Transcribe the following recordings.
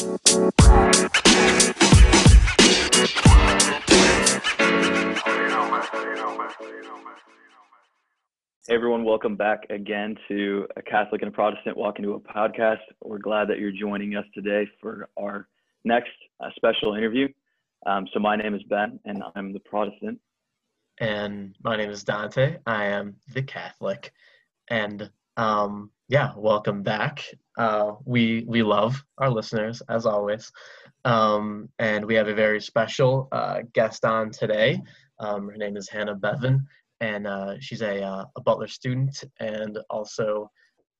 Hey everyone, welcome back again to a Catholic and a Protestant Walk into a podcast. We're glad that you're joining us today for our next uh, special interview. Um, so my name is Ben, and I'm the Protestant. And my name is Dante. I am the Catholic, and um, yeah, welcome back. Uh, we we love our listeners as always, um, and we have a very special uh, guest on today. Um, her name is Hannah Beaven and uh, she's a, uh, a Butler student and also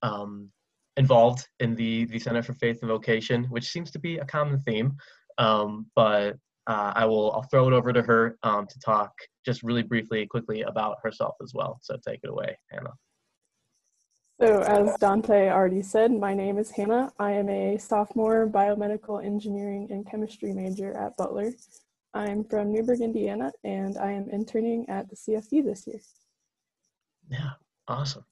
um, involved in the, the Center for Faith and Vocation, which seems to be a common theme. Um, but uh, I will I'll throw it over to her um, to talk just really briefly, quickly about herself as well. So take it away, Hannah. So, as Dante already said, my name is Hannah. I am a sophomore biomedical engineering and chemistry major at Butler. I'm from Newburgh, Indiana, and I am interning at the CFV this year. Yeah, awesome.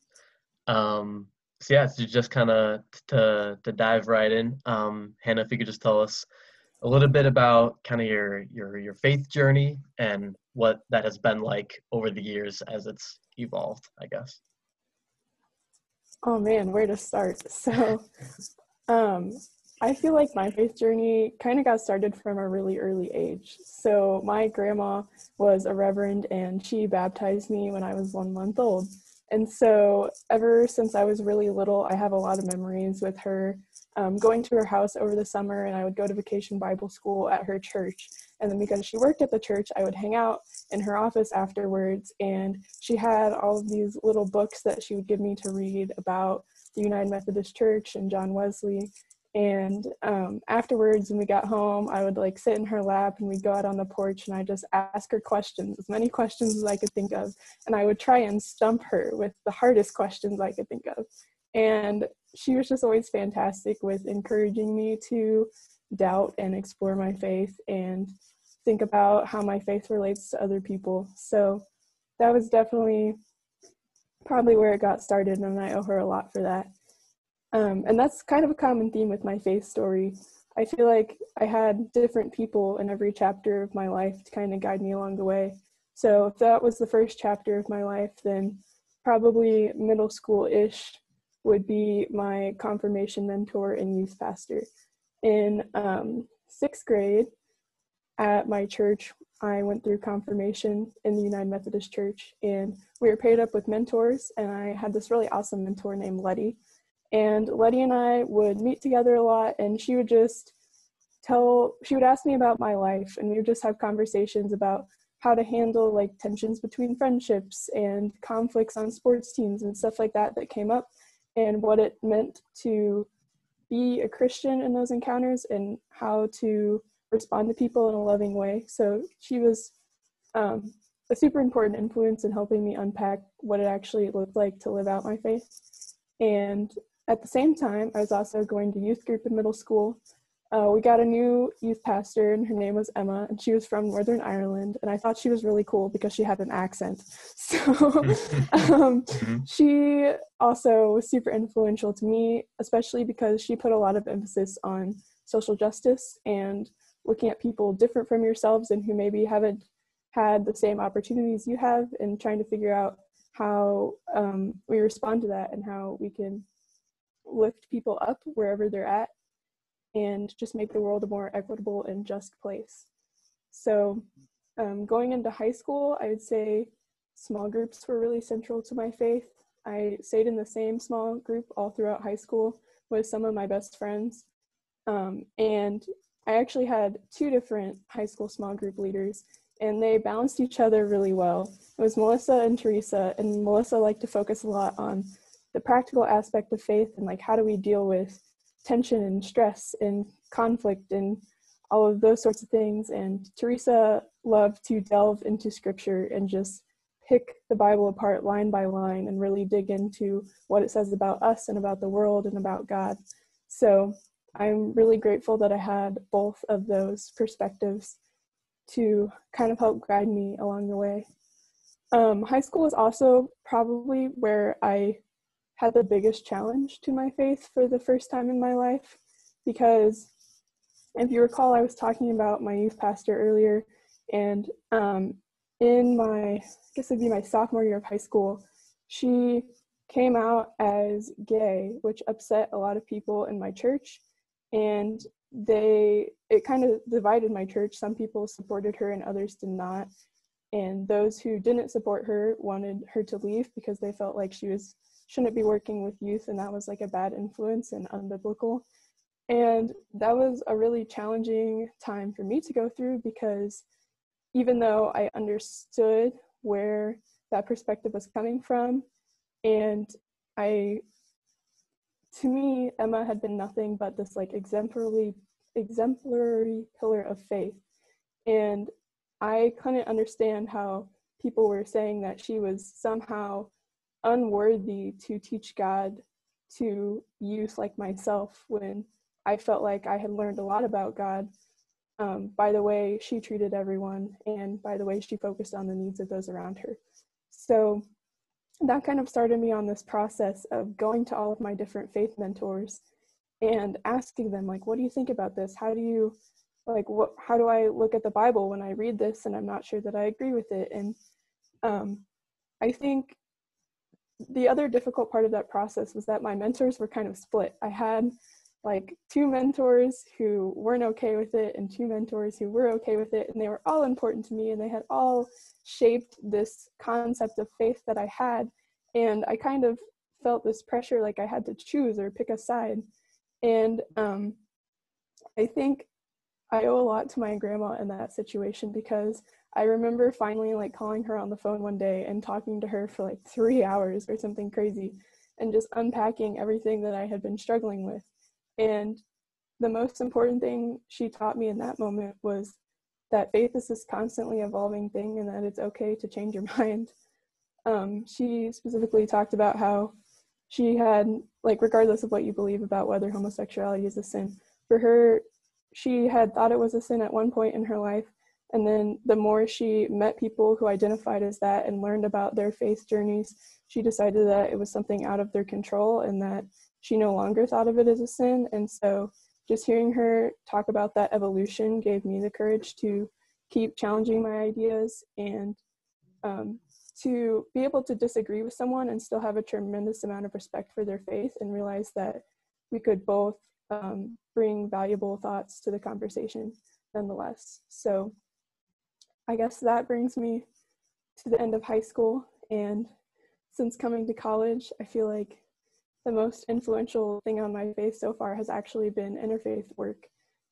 Um, so yeah, to just kind of to to dive right in, um, Hannah, if you could just tell us a little bit about kind of your your your faith journey and what that has been like over the years as it's evolved, I guess. Oh man, where to start? So, um, I feel like my faith journey kind of got started from a really early age. So, my grandma was a reverend and she baptized me when I was one month old. And so, ever since I was really little, I have a lot of memories with her um, going to her house over the summer, and I would go to vacation Bible school at her church. And then, because she worked at the church, I would hang out in her office afterwards. And she had all of these little books that she would give me to read about the United Methodist Church and John Wesley and um, afterwards when we got home i would like sit in her lap and we'd go out on the porch and i just ask her questions as many questions as i could think of and i would try and stump her with the hardest questions i could think of and she was just always fantastic with encouraging me to doubt and explore my faith and think about how my faith relates to other people so that was definitely probably where it got started and i owe her a lot for that um, and that's kind of a common theme with my faith story. I feel like I had different people in every chapter of my life to kind of guide me along the way. So if that was the first chapter of my life, then probably middle school ish would be my confirmation mentor and youth pastor. In um, sixth grade at my church, I went through confirmation in the United Methodist Church, and we were paired up with mentors. And I had this really awesome mentor named Letty and Letty and I would meet together a lot, and she would just tell, she would ask me about my life, and we would just have conversations about how to handle like tensions between friendships and conflicts on sports teams and stuff like that that came up, and what it meant to be a Christian in those encounters and how to respond to people in a loving way. So she was um, a super important influence in helping me unpack what it actually looked like to live out my faith. And at the same time, I was also going to youth group in middle school. Uh, we got a new youth pastor, and her name was Emma, and she was from Northern Ireland. And I thought she was really cool because she had an accent. So um, mm-hmm. she also was super influential to me, especially because she put a lot of emphasis on social justice and looking at people different from yourselves and who maybe haven't had the same opportunities you have, and trying to figure out how um, we respond to that and how we can lift people up wherever they're at and just make the world a more equitable and just place. So, um, going into high school, I would say small groups were really central to my faith. I stayed in the same small group all throughout high school with some of my best friends. Um, and I actually had two different high school small group leaders, and they balanced each other really well. It was Melissa and Teresa, and Melissa liked to focus a lot on the practical aspect of faith and like how do we deal with tension and stress and conflict and all of those sorts of things. And Teresa loved to delve into scripture and just pick the Bible apart line by line and really dig into what it says about us and about the world and about God. So I'm really grateful that I had both of those perspectives to kind of help guide me along the way. Um, high school was also probably where I had the biggest challenge to my faith for the first time in my life because if you recall, I was talking about my youth pastor earlier, and um, in my, I guess it'd be my sophomore year of high school, she came out as gay, which upset a lot of people in my church. And they, it kind of divided my church. Some people supported her and others did not. And those who didn't support her wanted her to leave because they felt like she was shouldn't be working with youth and that was like a bad influence and unbiblical. And that was a really challenging time for me to go through because even though I understood where that perspective was coming from, and I, to me, Emma had been nothing but this like exemplary, exemplary pillar of faith. And I couldn't understand how people were saying that she was somehow unworthy to teach God to youth like myself when I felt like I had learned a lot about God um, by the way she treated everyone and by the way she focused on the needs of those around her. So that kind of started me on this process of going to all of my different faith mentors and asking them like what do you think about this? How do you like what how do i look at the bible when i read this and i'm not sure that i agree with it? And um, i think the other difficult part of that process was that my mentors were kind of split. I had like two mentors who weren't okay with it and two mentors who were okay with it and they were all important to me and they had all shaped this concept of faith that i had and i kind of felt this pressure like i had to choose or pick a side and um, i think i owe a lot to my grandma in that situation because i remember finally like calling her on the phone one day and talking to her for like three hours or something crazy and just unpacking everything that i had been struggling with and the most important thing she taught me in that moment was that faith is this constantly evolving thing and that it's okay to change your mind. Um, she specifically talked about how she had, like, regardless of what you believe about whether homosexuality is a sin, for her, she had thought it was a sin at one point in her life. And then the more she met people who identified as that and learned about their faith journeys, she decided that it was something out of their control and that she no longer thought of it as a sin. And so just hearing her talk about that evolution gave me the courage to keep challenging my ideas and um, to be able to disagree with someone and still have a tremendous amount of respect for their faith and realize that we could both um, bring valuable thoughts to the conversation nonetheless. So I guess that brings me to the end of high school. And since coming to college, I feel like the most influential thing on my faith so far has actually been interfaith work.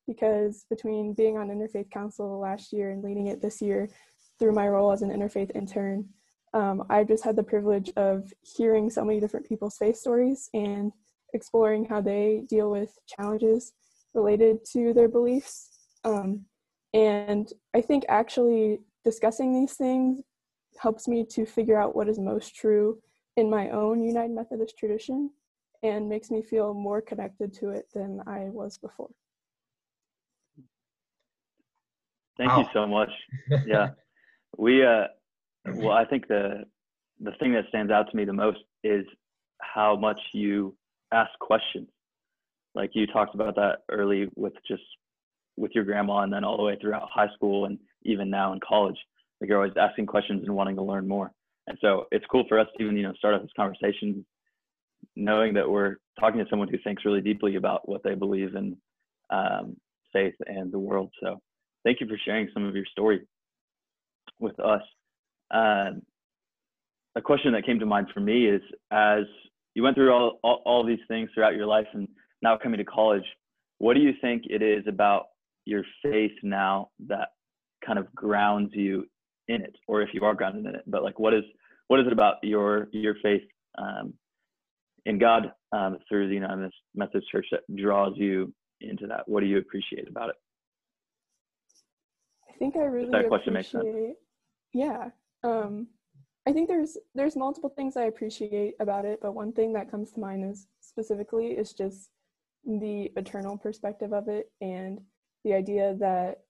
Because between being on interfaith council last year and leading it this year through my role as an interfaith intern um, i've just had the privilege of hearing so many different people's faith stories and exploring how they deal with challenges related to their beliefs. Um, and i think actually discussing these things helps me to figure out what is most true in my own United Methodist tradition and makes me feel more connected to it than I was before. Thank wow. you so much. Yeah. we uh well I think the the thing that stands out to me the most is how much you ask questions. Like you talked about that early with just with your grandma and then all the way throughout high school and even now in college. Like you're always asking questions and wanting to learn more. And so it's cool for us to even, you know, start off this conversation knowing that we're talking to someone who thinks really deeply about what they believe in um, faith and the world. So thank you for sharing some of your story with us. Um, a question that came to mind for me is as you went through all, all, all these things throughout your life and now coming to college, what do you think it is about your faith now that kind of grounds you in it, or if you are grounded in it, but like what is what is it about your your faith um, in God um, through the United Methodist Church that draws you into that? What do you appreciate about it? I think I really that question makes sense. Yeah, um, I think there's there's multiple things I appreciate about it, but one thing that comes to mind is specifically is just the eternal perspective of it and the idea that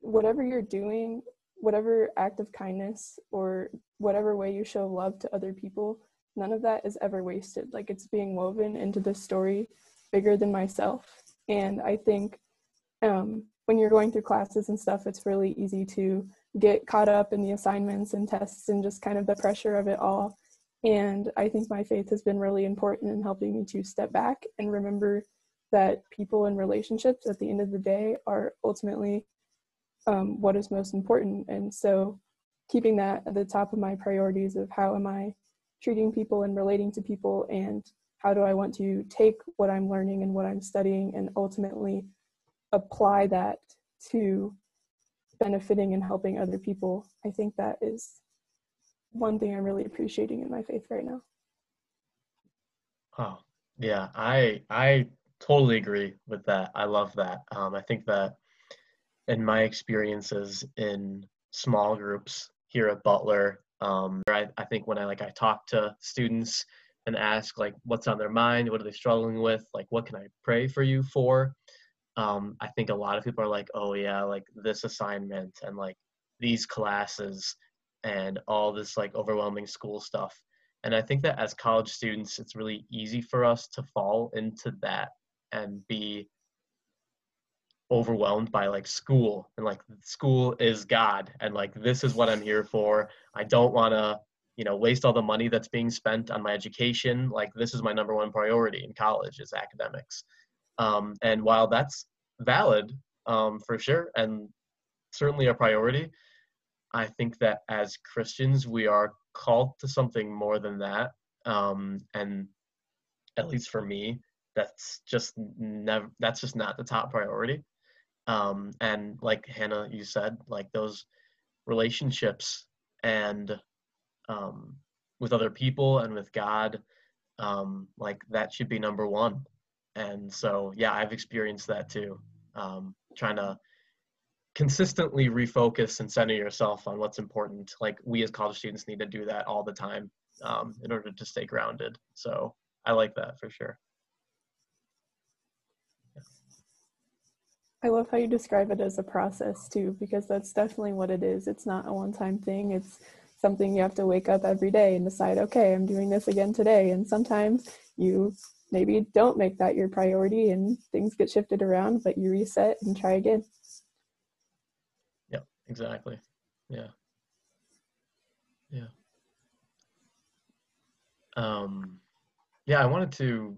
whatever you're doing whatever act of kindness or whatever way you show love to other people, none of that is ever wasted. Like it's being woven into this story bigger than myself. And I think um, when you're going through classes and stuff, it's really easy to get caught up in the assignments and tests and just kind of the pressure of it all. And I think my faith has been really important in helping me to step back and remember that people and relationships at the end of the day are ultimately um, what is most important. And so keeping that at the top of my priorities of how am I treating people and relating to people and how do I want to take what I'm learning and what I'm studying and ultimately apply that to benefiting and helping other people. I think that is one thing I'm really appreciating in my faith right now. Oh, yeah, I I totally agree with that. I love that. Um, I think that in my experiences in small groups here at Butler, um, I, I think when I like I talk to students and ask like what's on their mind, what are they struggling with, like what can I pray for you for, um, I think a lot of people are like, oh yeah, like this assignment and like these classes and all this like overwhelming school stuff. And I think that as college students, it's really easy for us to fall into that and be overwhelmed by like school and like school is God and like this is what I'm here for. I don't want to, you know, waste all the money that's being spent on my education. Like this is my number one priority in college is academics. Um, and while that's valid um, for sure and certainly a priority, I think that as Christians, we are called to something more than that. Um, and at least for me, that's just never, that's just not the top priority. Um, and like Hannah, you said, like those relationships and um, with other people and with God, um, like that should be number one. And so yeah i've experienced that too. Um, trying to consistently refocus and center yourself on what's important. Like we as college students need to do that all the time um, in order to stay grounded. So i like that for sure I love how you describe it as a process too, because that's definitely what it is. It's not a one time thing. It's something you have to wake up every day and decide, okay, I'm doing this again today. And sometimes you maybe don't make that your priority and things get shifted around, but you reset and try again. Yeah, exactly. Yeah. Yeah. Um, yeah, I wanted to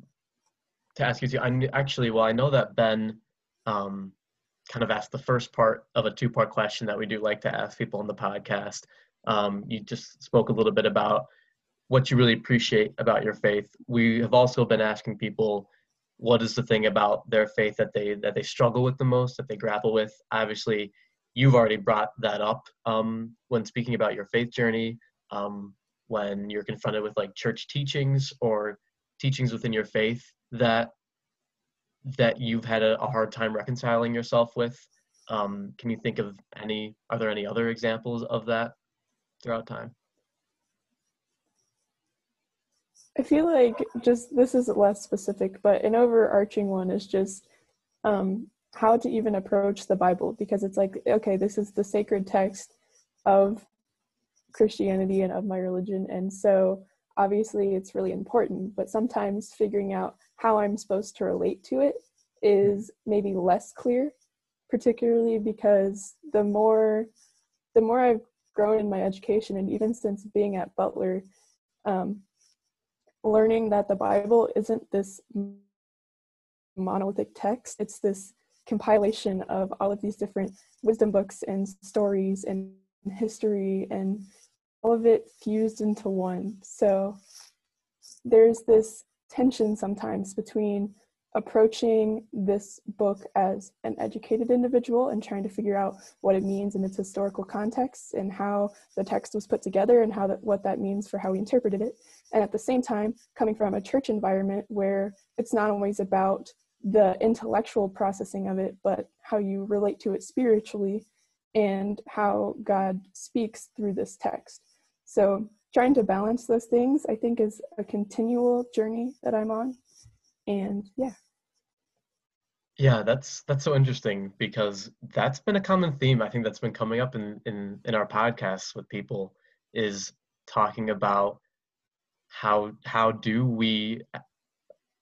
to ask you too. I actually, well, I know that Ben um, kind of ask the first part of a two-part question that we do like to ask people on the podcast. Um, you just spoke a little bit about what you really appreciate about your faith. We have also been asking people what is the thing about their faith that they that they struggle with the most, that they grapple with. Obviously, you've already brought that up um, when speaking about your faith journey. Um, when you're confronted with like church teachings or teachings within your faith that that you've had a, a hard time reconciling yourself with. Um, can you think of any? Are there any other examples of that throughout time? I feel like just this is less specific, but an overarching one is just um, how to even approach the Bible because it's like, okay, this is the sacred text of Christianity and of my religion. And so obviously it's really important, but sometimes figuring out how I'm supposed to relate to it is maybe less clear, particularly because the more the more I've grown in my education and even since being at Butler, um, learning that the Bible isn't this monolithic text, it's this compilation of all of these different wisdom books and stories and history and all of it fused into one. So there's this tension sometimes between approaching this book as an educated individual and trying to figure out what it means in its historical context and how the text was put together and how that what that means for how we interpreted it. And at the same time coming from a church environment where it's not always about the intellectual processing of it but how you relate to it spiritually and how god speaks through this text. So trying to balance those things i think is a continual journey that i'm on and yeah yeah that's that's so interesting because that's been a common theme i think that's been coming up in in in our podcasts with people is talking about how how do we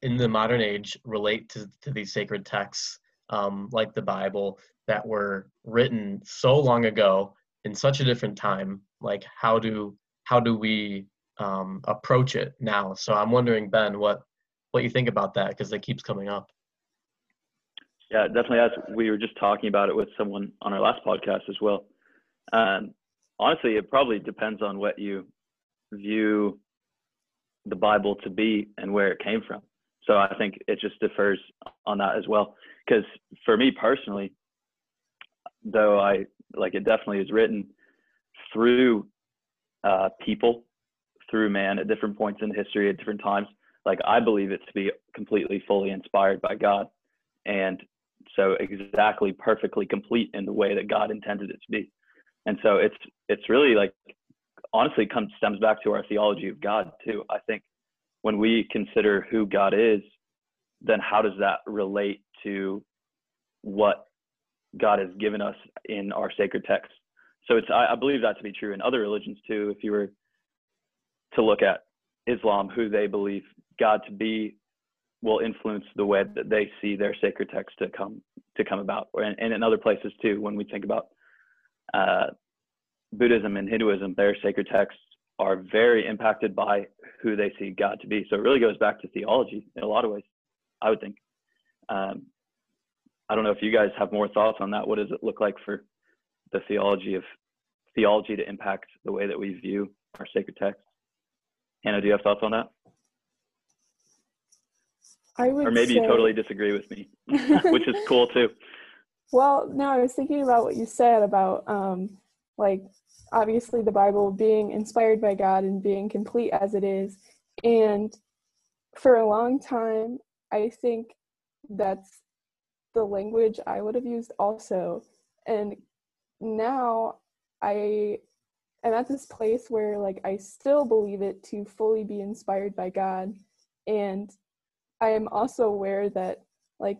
in the modern age relate to, to these sacred texts um, like the Bible that were written so long ago in such a different time. Like how do how do we um, approach it now? So I'm wondering, Ben, what what you think about that because it keeps coming up. Yeah, definitely. As we were just talking about it with someone on our last podcast as well. Um, honestly, it probably depends on what you view the Bible to be and where it came from. So I think it just differs on that as well. Because for me personally, though I like it definitely is written through uh, people, through man at different points in history at different times. Like I believe it to be completely, fully inspired by God, and so exactly, perfectly complete in the way that God intended it to be. And so it's it's really like honestly comes stems back to our theology of God too. I think when we consider who God is, then how does that relate to what God has given us in our sacred text? So it's I, I believe that to be true in other religions too. If you were to look at Islam, who they believe God to be will influence the way that they see their sacred text to come to come about, and, and in other places too. When we think about uh, Buddhism and Hinduism, their sacred texts are very impacted by who they see God to be. So it really goes back to theology in a lot of ways, I would think. Um, I don't know if you guys have more thoughts on that. What does it look like for the theology of theology to impact the way that we view our sacred texts? Hannah, do you have thoughts on that? I would or maybe say, you totally disagree with me, which is cool too. Well, no, I was thinking about what you said about um, like obviously the Bible being inspired by God and being complete as it is. And for a long time, I think that's the language I would have used also. And now I am at this place where like I still believe it to fully be inspired by God. And I am also aware that like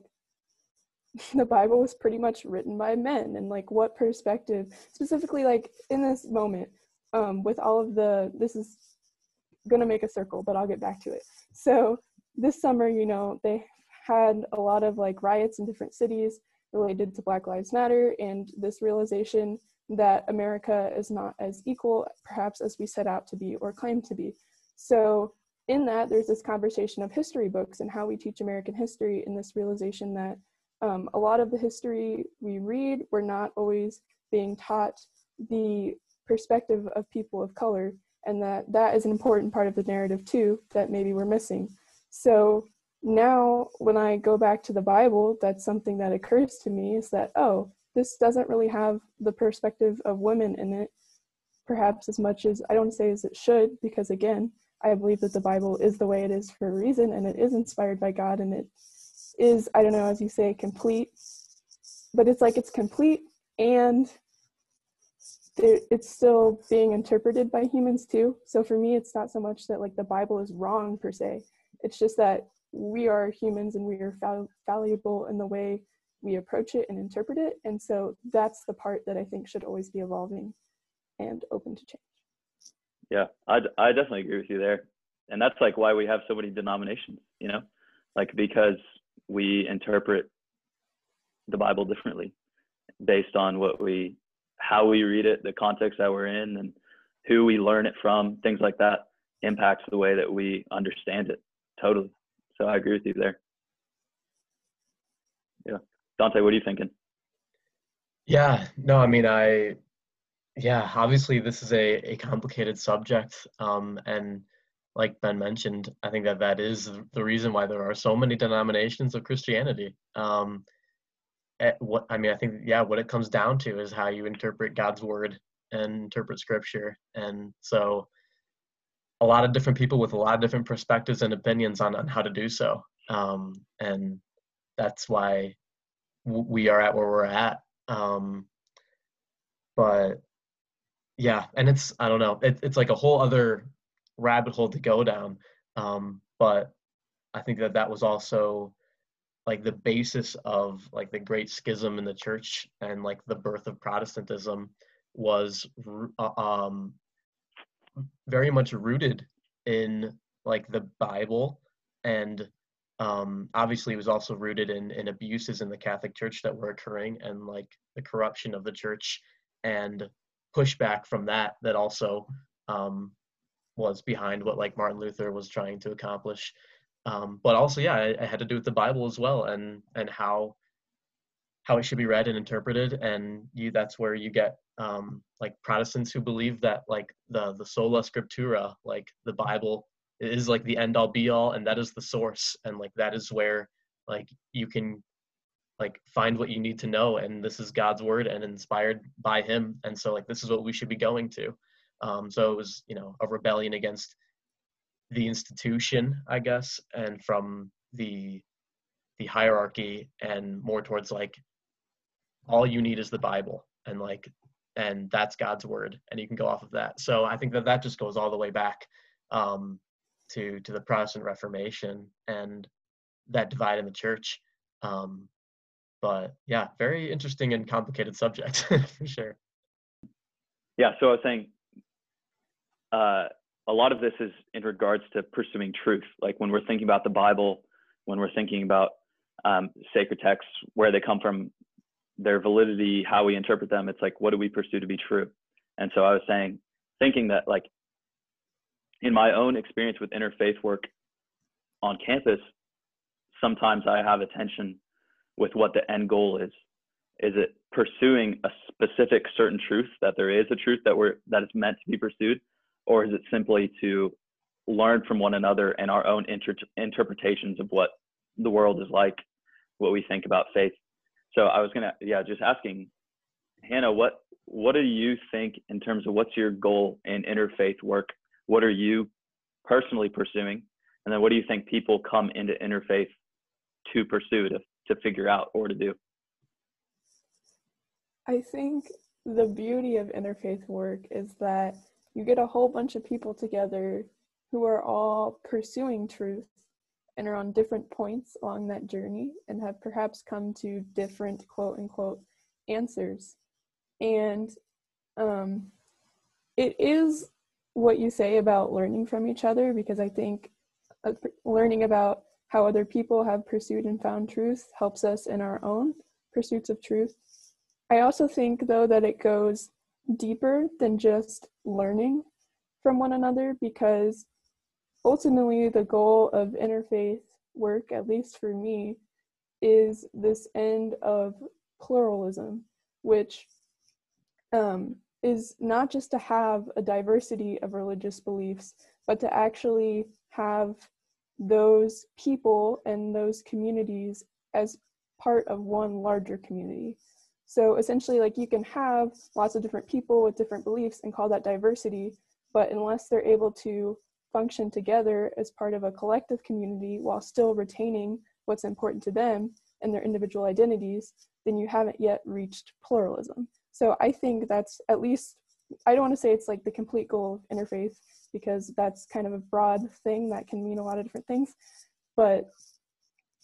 the Bible was pretty much written by men and like what perspective specifically like in this moment um with all of the this is gonna make a circle but I'll get back to it. So this summer, you know, they had a lot of like riots in different cities related to Black Lives Matter and this realization that America is not as equal perhaps as we set out to be or claim to be. So in that, there's this conversation of history books and how we teach American history, and this realization that um, a lot of the history we read, we're not always being taught the perspective of people of color, and that that is an important part of the narrative too that maybe we're missing. So now, when I go back to the Bible, that's something that occurs to me is that, oh, this doesn't really have the perspective of women in it, perhaps as much as I don't say as it should, because again, I believe that the Bible is the way it is for a reason and it is inspired by God and it is, I don't know, as you say, complete. But it's like it's complete and it's still being interpreted by humans too. So for me, it's not so much that like the Bible is wrong per se. It's just that we are humans and we are fallible in the way we approach it and interpret it. And so that's the part that I think should always be evolving and open to change. Yeah, I, I definitely agree with you there. And that's like why we have so many denominations, you know, like because we interpret the Bible differently based on what we, how we read it, the context that we're in, and who we learn it from, things like that impacts the way that we understand it totally. So I agree with you there. Yeah. Dante, what are you thinking? Yeah, no, I mean, I yeah, obviously this is a, a complicated subject, um, and like Ben mentioned, I think that that is the reason why there are so many denominations of Christianity. Um, eh, what I mean, I think yeah, what it comes down to is how you interpret God's word and interpret Scripture, and so a lot of different people with a lot of different perspectives and opinions on on how to do so, um, and that's why w- we are at where we're at. Um, but yeah and it's i don't know it, it's like a whole other rabbit hole to go down um, but i think that that was also like the basis of like the great schism in the church and like the birth of protestantism was uh, um, very much rooted in like the bible and um, obviously it was also rooted in, in abuses in the Catholic Church that were occurring and like the corruption of the church and pushback from that that also um, was behind what like Martin Luther was trying to accomplish. Um, but also, yeah, it, it had to do with the Bible as well and and how how it should be read and interpreted. And you that's where you get um, like Protestants who believe that like the the sola scriptura, like the Bible is like the end all be all and that is the source and like that is where like you can like find what you need to know and this is god's word and inspired by him and so like this is what we should be going to. Um, so it was you know a rebellion against the institution i guess and from the the hierarchy and more towards like all you need is the bible and like and that's god's word and you can go off of that so i think that that just goes all the way back um, to to the Protestant Reformation and that divide in the church. Um, but yeah, very interesting and complicated subject for sure. Yeah, so I was saying uh, a lot of this is in regards to pursuing truth. Like when we're thinking about the Bible, when we're thinking about um, sacred texts, where they come from, their validity, how we interpret them, it's like, what do we pursue to be true? And so I was saying, thinking that like in my own experience with interfaith work on campus, sometimes I have a tension with what the end goal is. Is it pursuing a specific certain truth that there is a truth that we're that is meant to be pursued, or is it simply to learn from one another and our own inter- interpretations of what the world is like, what we think about faith? So I was gonna, yeah, just asking Hannah, what what do you think in terms of what's your goal in interfaith work what are you personally pursuing? And then what do you think people come into interfaith to pursue, to, to figure out, or to do? I think the beauty of interfaith work is that you get a whole bunch of people together who are all pursuing truth and are on different points along that journey and have perhaps come to different quote unquote answers. And um, it is what you say about learning from each other because I think uh, learning about how other people have pursued and found truth helps us in our own pursuits of truth. I also think, though, that it goes deeper than just learning from one another because ultimately the goal of interfaith work, at least for me, is this end of pluralism, which um, is not just to have a diversity of religious beliefs, but to actually have those people and those communities as part of one larger community. So essentially, like you can have lots of different people with different beliefs and call that diversity, but unless they're able to function together as part of a collective community while still retaining what's important to them and their individual identities, then you haven't yet reached pluralism. So I think that's at least, I don't want to say it's like the complete goal of interfaith because that's kind of a broad thing that can mean a lot of different things. But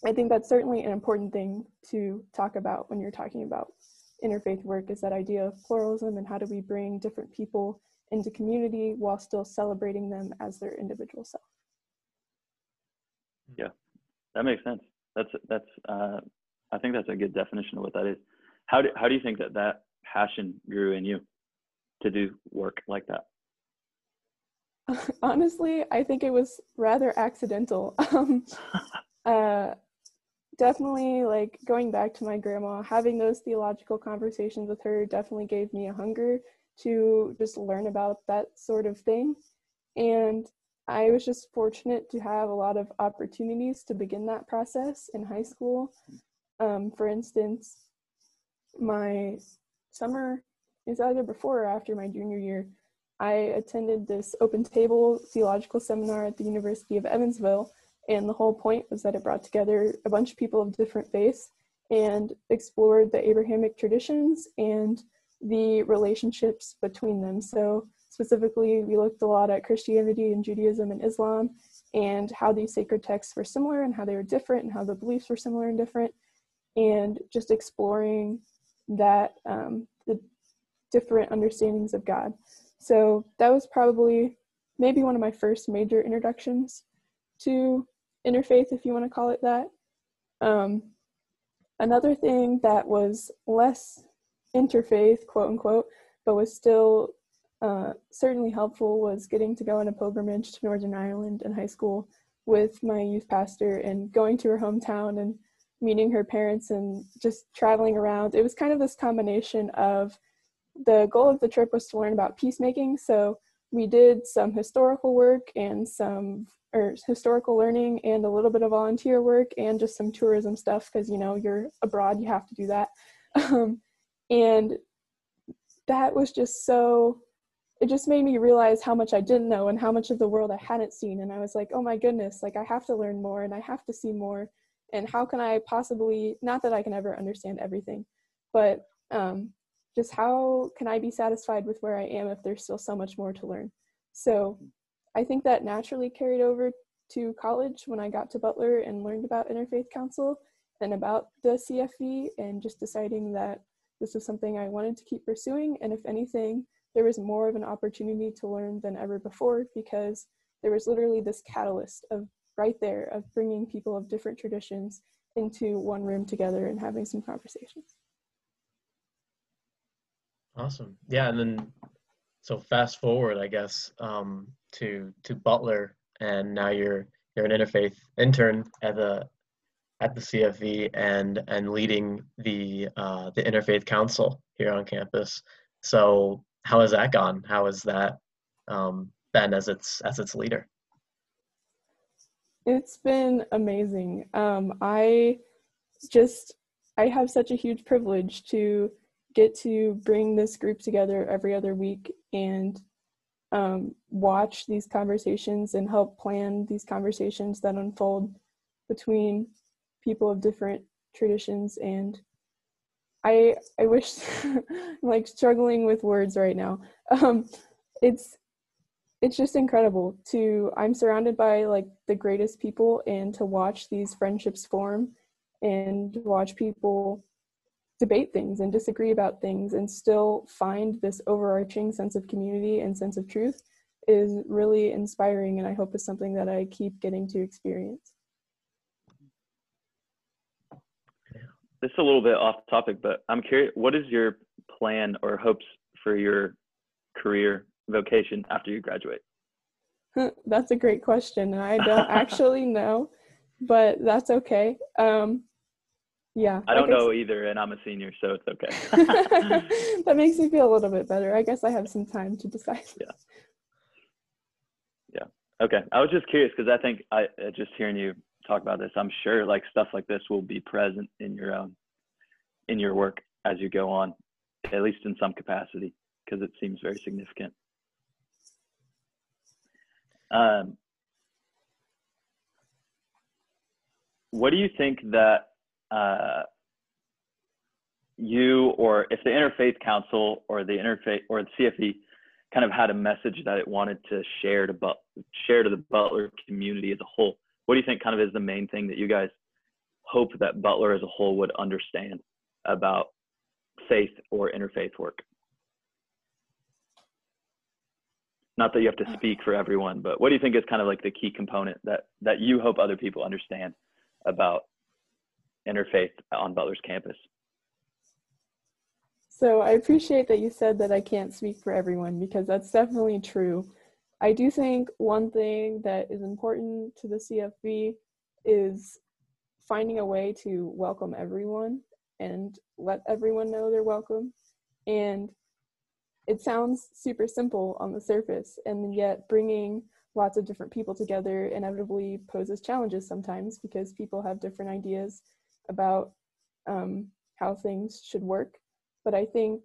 I think that's certainly an important thing to talk about when you're talking about interfaith work is that idea of pluralism and how do we bring different people into community while still celebrating them as their individual self. Yeah, that makes sense. That's that's uh, I think that's a good definition of what that is. How do how do you think that that passion grew in you to do work like that? Honestly, I think it was rather accidental. Um, uh, definitely, like going back to my grandma, having those theological conversations with her definitely gave me a hunger to just learn about that sort of thing. And I was just fortunate to have a lot of opportunities to begin that process in high school. Um, for instance, my summer is either before or after my junior year, I attended this open table theological seminar at the University of Evansville. And the whole point was that it brought together a bunch of people of different faiths and explored the Abrahamic traditions and the relationships between them. So, specifically, we looked a lot at Christianity and Judaism and Islam and how these sacred texts were similar and how they were different and how the beliefs were similar and different, and just exploring that um, the different understandings of God. So that was probably maybe one of my first major introductions to interfaith, if you want to call it that. Um, another thing that was less interfaith, quote unquote, but was still uh, certainly helpful was getting to go on a pilgrimage to Northern Ireland in high school with my youth pastor and going to her hometown and meeting her parents and just traveling around. It was kind of this combination of the goal of the trip was to learn about peacemaking. So we did some historical work and some or historical learning and a little bit of volunteer work and just some tourism stuff because you know you're abroad you have to do that um, and that was just so it just made me realize how much i didn't know and how much of the world i hadn't seen and i was like oh my goodness like i have to learn more and i have to see more and how can i possibly not that i can ever understand everything but um, just how can I be satisfied with where I am if there's still so much more to learn? So I think that naturally carried over to college when I got to Butler and learned about Interfaith Council and about the CFV and just deciding that this was something I wanted to keep pursuing. And if anything, there was more of an opportunity to learn than ever before because there was literally this catalyst of right there of bringing people of different traditions into one room together and having some conversations. Awesome. Yeah, and then so fast forward, I guess, um, to to Butler, and now you're you're an interfaith intern at the at the CFV and and leading the uh, the interfaith council here on campus. So how has that gone? How has that um, been as its as its leader? It's been amazing. Um, I just I have such a huge privilege to get to bring this group together every other week and um, watch these conversations and help plan these conversations that unfold between people of different traditions and i i wish i'm like struggling with words right now um, it's it's just incredible to i'm surrounded by like the greatest people and to watch these friendships form and watch people debate things and disagree about things and still find this overarching sense of community and sense of truth is really inspiring and I hope is something that I keep getting to experience. This is a little bit off topic, but I'm curious, what is your plan or hopes for your career vocation after you graduate? that's a great question. And I don't actually know, but that's okay. Um, yeah. I don't I know either, and I'm a senior, so it's okay. that makes me feel a little bit better. I guess I have some time to decide. Yeah. Yeah. Okay. I was just curious because I think I just hearing you talk about this, I'm sure like stuff like this will be present in your own in your work as you go on, at least in some capacity, because it seems very significant. Um, what do you think that uh, you or if the Interfaith Council or the Interfaith or the CFV kind of had a message that it wanted to share to but share to the Butler community as a whole, what do you think kind of is the main thing that you guys hope that Butler as a whole would understand about faith or interfaith work? Not that you have to uh. speak for everyone, but what do you think is kind of like the key component that that you hope other people understand about interfaith on Butler's campus. So I appreciate that you said that I can't speak for everyone because that's definitely true. I do think one thing that is important to the CFV is finding a way to welcome everyone and let everyone know they're welcome. And it sounds super simple on the surface, and yet bringing lots of different people together inevitably poses challenges sometimes because people have different ideas about um, how things should work. But I think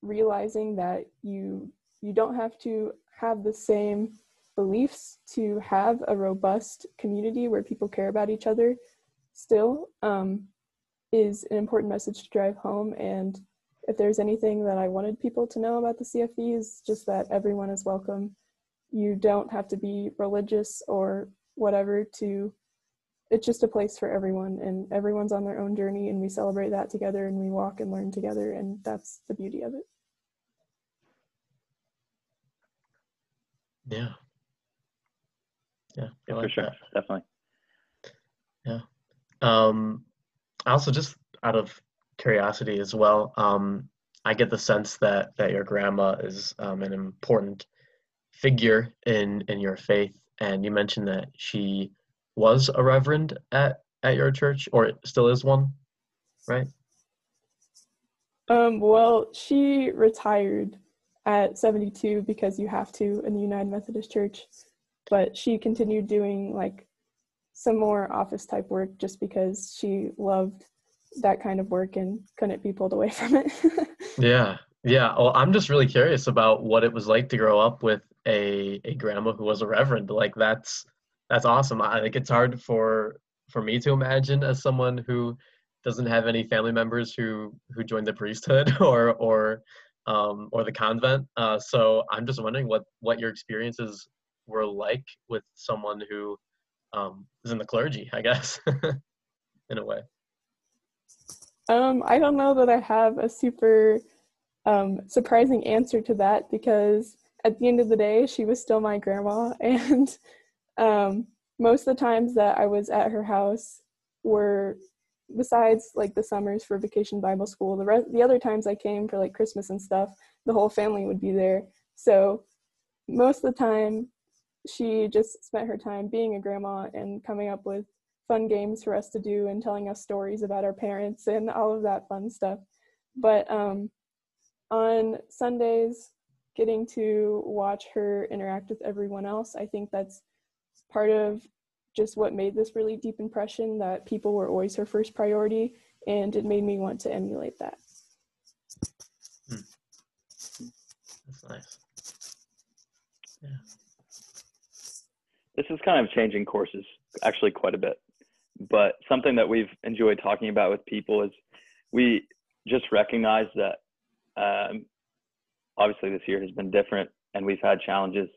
realizing that you you don't have to have the same beliefs to have a robust community where people care about each other still um, is an important message to drive home. And if there's anything that I wanted people to know about the CFV is just that everyone is welcome. You don't have to be religious or whatever to it's just a place for everyone and everyone's on their own journey and we celebrate that together and we walk and learn together and that's the beauty of it yeah yeah for sure that. definitely Yeah. Um, also, just out of curiosity as well, um, I get the sense that that your grandma is um, an important figure in in your faith, and you mentioned that she was a reverend at at your church, or still is one, right? Um, well, she retired at 72 because you have to in the United Methodist Church, but she continued doing like some more office type work just because she loved that kind of work and couldn't be pulled away from it. yeah. Yeah. Well, I'm just really curious about what it was like to grow up with a, a grandma who was a reverend. Like that's that's awesome. I think it's hard for for me to imagine as someone who doesn't have any family members who who joined the priesthood or or um, or the convent. Uh, so I'm just wondering what what your experiences were like with someone who um, is in the clergy, I guess, in a way. Um, I don't know that I have a super um, surprising answer to that because at the end of the day, she was still my grandma, and um, most of the times that I was at her house were besides like the summers for vacation Bible school. The rest, the other times I came for like Christmas and stuff, the whole family would be there. So most of the time, she just spent her time being a grandma and coming up with fun games for us to do and telling us stories about our parents and all of that fun stuff. But um, on Sundays, getting to watch her interact with everyone else, I think that's part of just what made this really deep impression that people were always her first priority, and it made me want to emulate that. Hmm. That's nice. Yeah. This is kind of changing courses actually quite a bit. But something that we've enjoyed talking about with people is we just recognize that um, obviously this year has been different and we've had challenges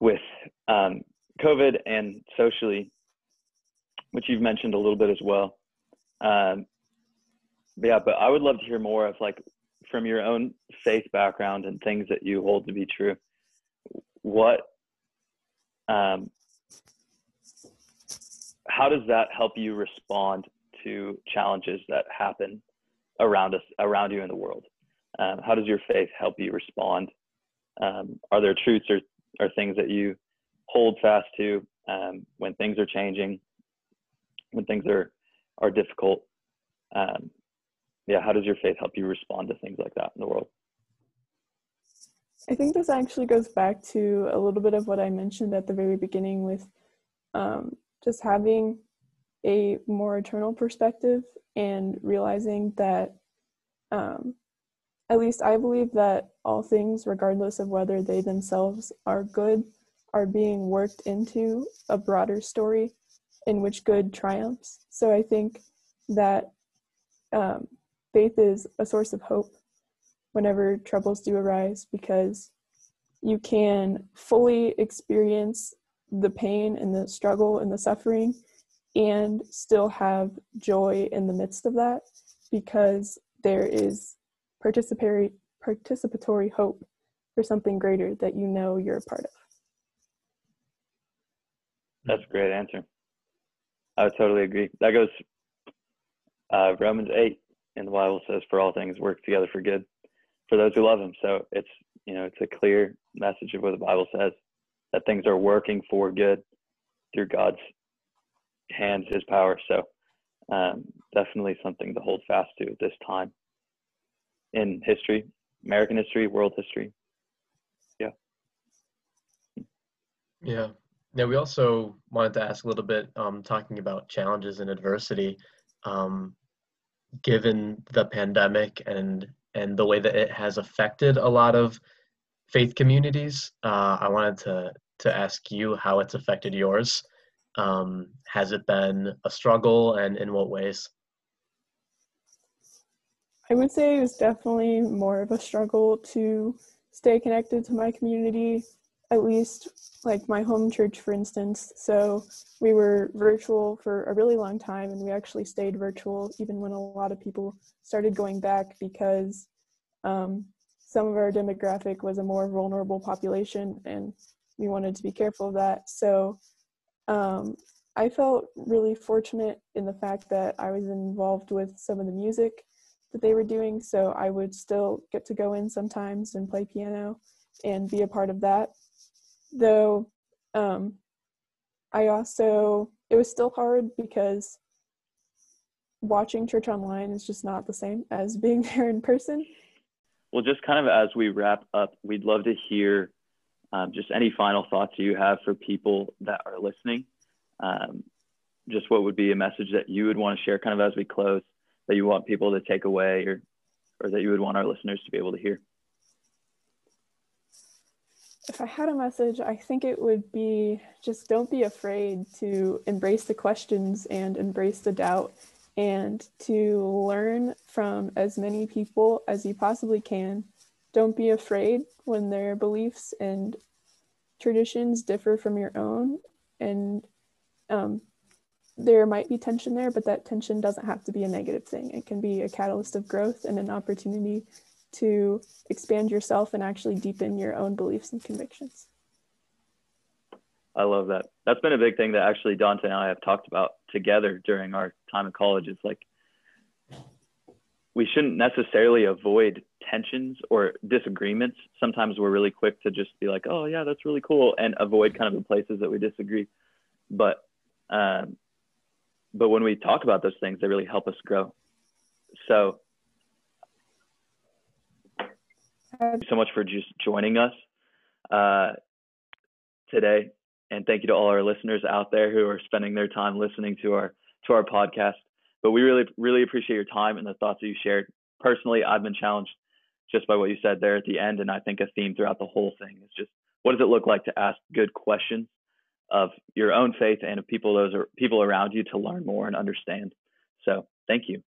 with um, COVID and socially, which you've mentioned a little bit as well. Um, but yeah, but I would love to hear more of like from your own faith background and things that you hold to be true. What um, how does that help you respond to challenges that happen around us, around you in the world? Um, how does your faith help you respond? Um, are there truths or, or things that you hold fast to um, when things are changing, when things are are difficult? Um, yeah, how does your faith help you respond to things like that in the world? I think this actually goes back to a little bit of what I mentioned at the very beginning with um, just having a more eternal perspective and realizing that um, at least I believe that all things, regardless of whether they themselves are good, are being worked into a broader story in which good triumphs. So I think that um, faith is a source of hope whenever troubles do arise because you can fully experience the pain and the struggle and the suffering and still have joy in the midst of that because there is participatory participatory hope for something greater that you know you're a part of. That's a great answer. I would totally agree. That goes uh, Romans 8 in the Bible says, for all things work together for good for those who love him. So it's, you know, it's a clear message of what the Bible says that things are working for good through God's hands, His power. So um, definitely something to hold fast to at this time in history, American history, world history. Yeah. Yeah. Now we also wanted to ask a little bit, um, talking about challenges and adversity, um, given the pandemic and and the way that it has affected a lot of faith communities. Uh, I wanted to to ask you how it's affected yours. Um, has it been a struggle and in what ways? I would say it was definitely more of a struggle to stay connected to my community, at least like my home church, for instance. So we were virtual for a really long time, and we actually stayed virtual even when a lot of people started going back because um, some of our demographic was a more vulnerable population, and we wanted to be careful of that. So um, I felt really fortunate in the fact that I was involved with some of the music that they were doing, so I would still get to go in sometimes and play piano and be a part of that. Though um, I also, it was still hard because watching church online is just not the same as being there in person. Well, just kind of as we wrap up, we'd love to hear um, just any final thoughts you have for people that are listening. Um, just what would be a message that you would want to share kind of as we close that you want people to take away or, or that you would want our listeners to be able to hear? If I had a message, I think it would be just don't be afraid to embrace the questions and embrace the doubt and to learn from as many people as you possibly can. Don't be afraid when their beliefs and traditions differ from your own. And um, there might be tension there, but that tension doesn't have to be a negative thing. It can be a catalyst of growth and an opportunity to expand yourself and actually deepen your own beliefs and convictions. I love that. That's been a big thing that actually Dante and I have talked about together during our time in college. It's like we shouldn't necessarily avoid tensions or disagreements. Sometimes we're really quick to just be like, "Oh yeah, that's really cool," and avoid kind of the places that we disagree. But um, but when we talk about those things, they really help us grow. So thank you so much for just joining us uh, today and thank you to all our listeners out there who are spending their time listening to our to our podcast. But we really really appreciate your time and the thoughts that you shared. Personally, I've been challenged just by what you said there at the end, and I think a theme throughout the whole thing is just what does it look like to ask good questions of your own faith and of people those are people around you to learn more and understand. So thank you.